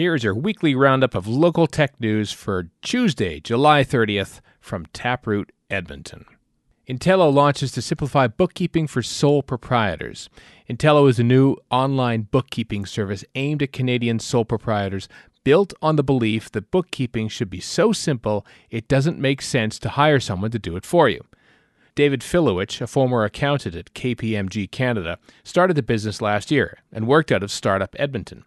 Here is your weekly roundup of local tech news for Tuesday, July 30th from Taproot Edmonton. Intello launches to simplify bookkeeping for sole proprietors. Intello is a new online bookkeeping service aimed at Canadian sole proprietors, built on the belief that bookkeeping should be so simple it doesn't make sense to hire someone to do it for you. David Filowich, a former accountant at KPMG Canada, started the business last year and worked out of Startup Edmonton.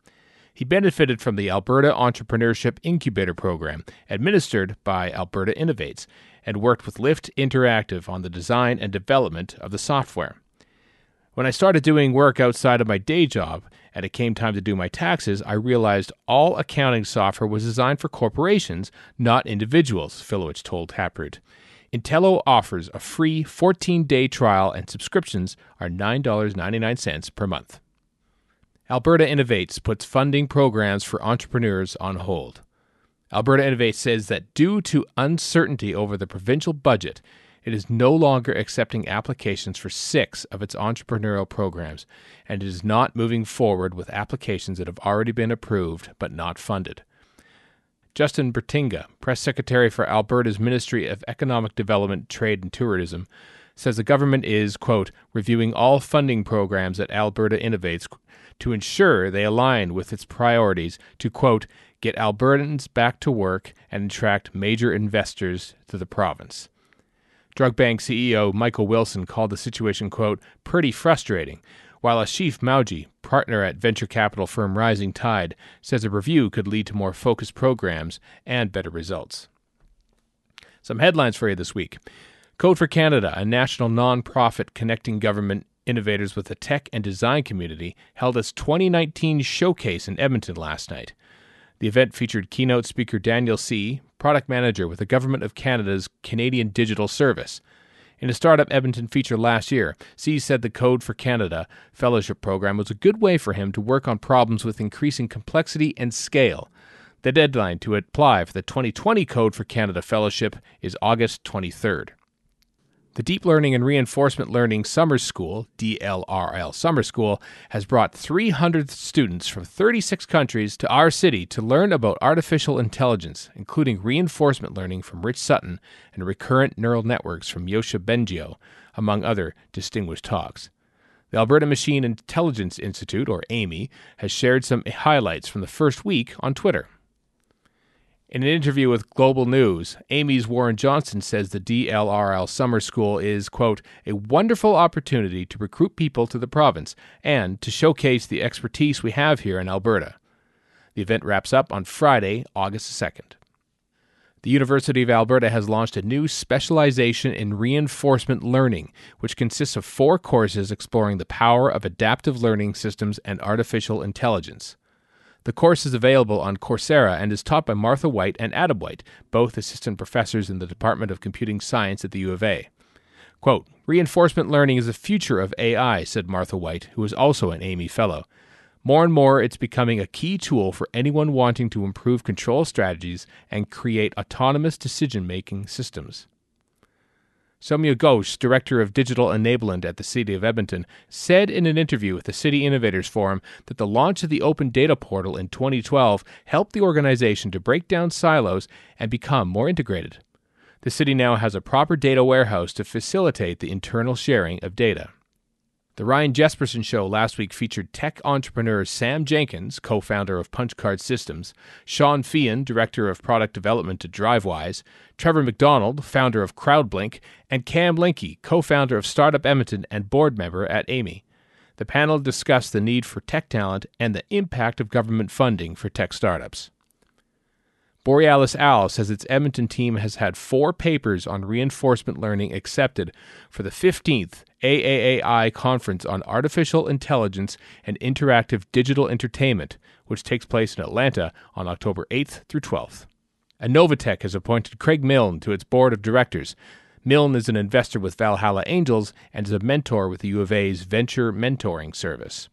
He benefited from the Alberta Entrepreneurship Incubator Program, administered by Alberta Innovates, and worked with Lift Interactive on the design and development of the software. When I started doing work outside of my day job and it came time to do my taxes, I realized all accounting software was designed for corporations, not individuals, Filowich told Taproot. Intello offers a free 14 day trial and subscriptions are $9.99 per month. Alberta Innovates puts funding programs for entrepreneurs on hold. Alberta Innovates says that due to uncertainty over the provincial budget, it is no longer accepting applications for six of its entrepreneurial programs, and it is not moving forward with applications that have already been approved but not funded. Justin Bertinga, press secretary for Alberta's Ministry of Economic Development, Trade and Tourism, says the government is, quote, reviewing all funding programs at Alberta Innovates to ensure they align with its priorities to, quote, get Albertans back to work and attract major investors to the province. DrugBank CEO Michael Wilson called the situation, quote, pretty frustrating, while Ashif Mawji, partner at venture capital firm Rising Tide, says a review could lead to more focused programs and better results. Some headlines for you this week. Code for Canada, a national nonprofit connecting government innovators with the tech and design community, held its 2019 showcase in Edmonton last night. The event featured keynote speaker Daniel C., product manager with the Government of Canada's Canadian Digital Service. In a Startup Edmonton feature last year, C said the Code for Canada fellowship program was a good way for him to work on problems with increasing complexity and scale. The deadline to apply for the 2020 Code for Canada Fellowship is August 23rd. The Deep Learning and Reinforcement Learning Summer School, DLRL Summer School, has brought 300 students from 36 countries to our city to learn about artificial intelligence, including reinforcement learning from Rich Sutton and recurrent neural networks from Yoshua Bengio, among other distinguished talks. The Alberta Machine Intelligence Institute, or Amii, has shared some highlights from the first week on Twitter. In an interview with Global News, Amii's Warren Johnson says the DLRL Summer School is, quote, a wonderful opportunity to recruit people to the province and to showcase the expertise we have here in Alberta. The event wraps up on Friday, August 2nd. The University of Alberta has launched a new specialization in reinforcement learning, which consists of four courses exploring the power of adaptive learning systems and artificial intelligence. The course is available on Coursera and is taught by Martha White and Adam White, both assistant professors in the Department of Computing Science at the U of A. Quote, Reinforcement learning is the future of AI, said Martha White, who is also an Amii Fellow. More and more, it's becoming a key tool for anyone wanting to improve control strategies and create autonomous decision making systems. Soumya Ghosh, Director of Digital Enablement at the City of Edmonton, said in an interview with the City Innovators Forum that the launch of the Open Data Portal in 2012 helped the organization to break down silos and become more integrated. The city now has a proper data warehouse to facilitate the internal sharing of data. The Ryan Jesperson Show last week featured tech entrepreneurs Sam Jenkins, co founder of Punchcard Systems, Sean Feehan, director of product development at DriveWise, Trevor McDonald, founder of CrowdBlink, and Cam Linke, co founder of Startup Edmonton and board member at Amii. The panel discussed the need for tech talent and the impact of government funding for tech startups. Borealis AI says its Edmonton team has had four papers on reinforcement learning accepted for the 15th AAAI Conference on Artificial Intelligence and Interactive Digital Entertainment, which takes place in Atlanta on October 8th through 12th. And has appointed Craig Milne to its board of directors. Milne is an investor with Valhalla Angels and is a mentor with the U of A's Venture Mentoring Service.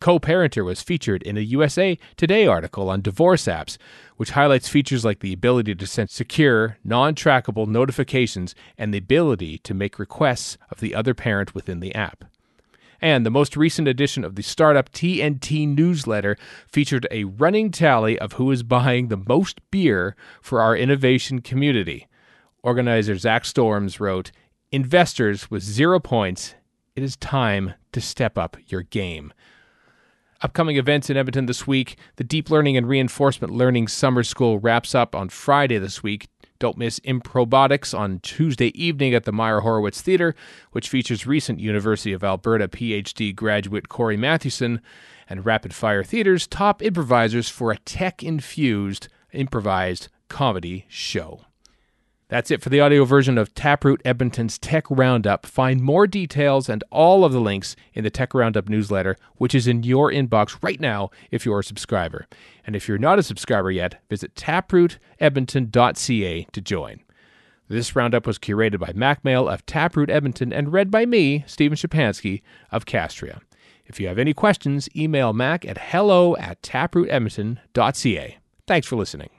Co-Parenter was featured in a USA Today article on divorce apps, which highlights features like the ability to send secure, non-trackable notifications and the ability to make requests of the other parent within the app. And the most recent edition of the Startup TNT newsletter featured a running tally of who is buying the most beer for our innovation community. Organizer Zach Storms wrote Investors with zero points, it is time to step up your game. Upcoming events in Edmonton this week the Deep Learning and Reinforcement Learning Summer School wraps up on Friday this week. Don't miss Improbotics on Tuesday evening at the Myer Horowitz Theatre, which features recent University of Alberta PhD graduate Kory Mathewson and Rapid Fire Theatre's top improvisers for a tech infused improvised comedy show. That's it for the audio version of Taproot Edmonton's Tech Roundup. Find more details and all of the links in the Tech Roundup newsletter, which is in your inbox right now if you're a subscriber. And if you're not a subscriber yet, visit taprootedmonton.ca to join. This roundup was curated by Mack Male of Taproot Edmonton and read by me, Stephen Shapansky of Castria. If you have any questions, email mac at hello at taprootedmonton.ca. Thanks for listening.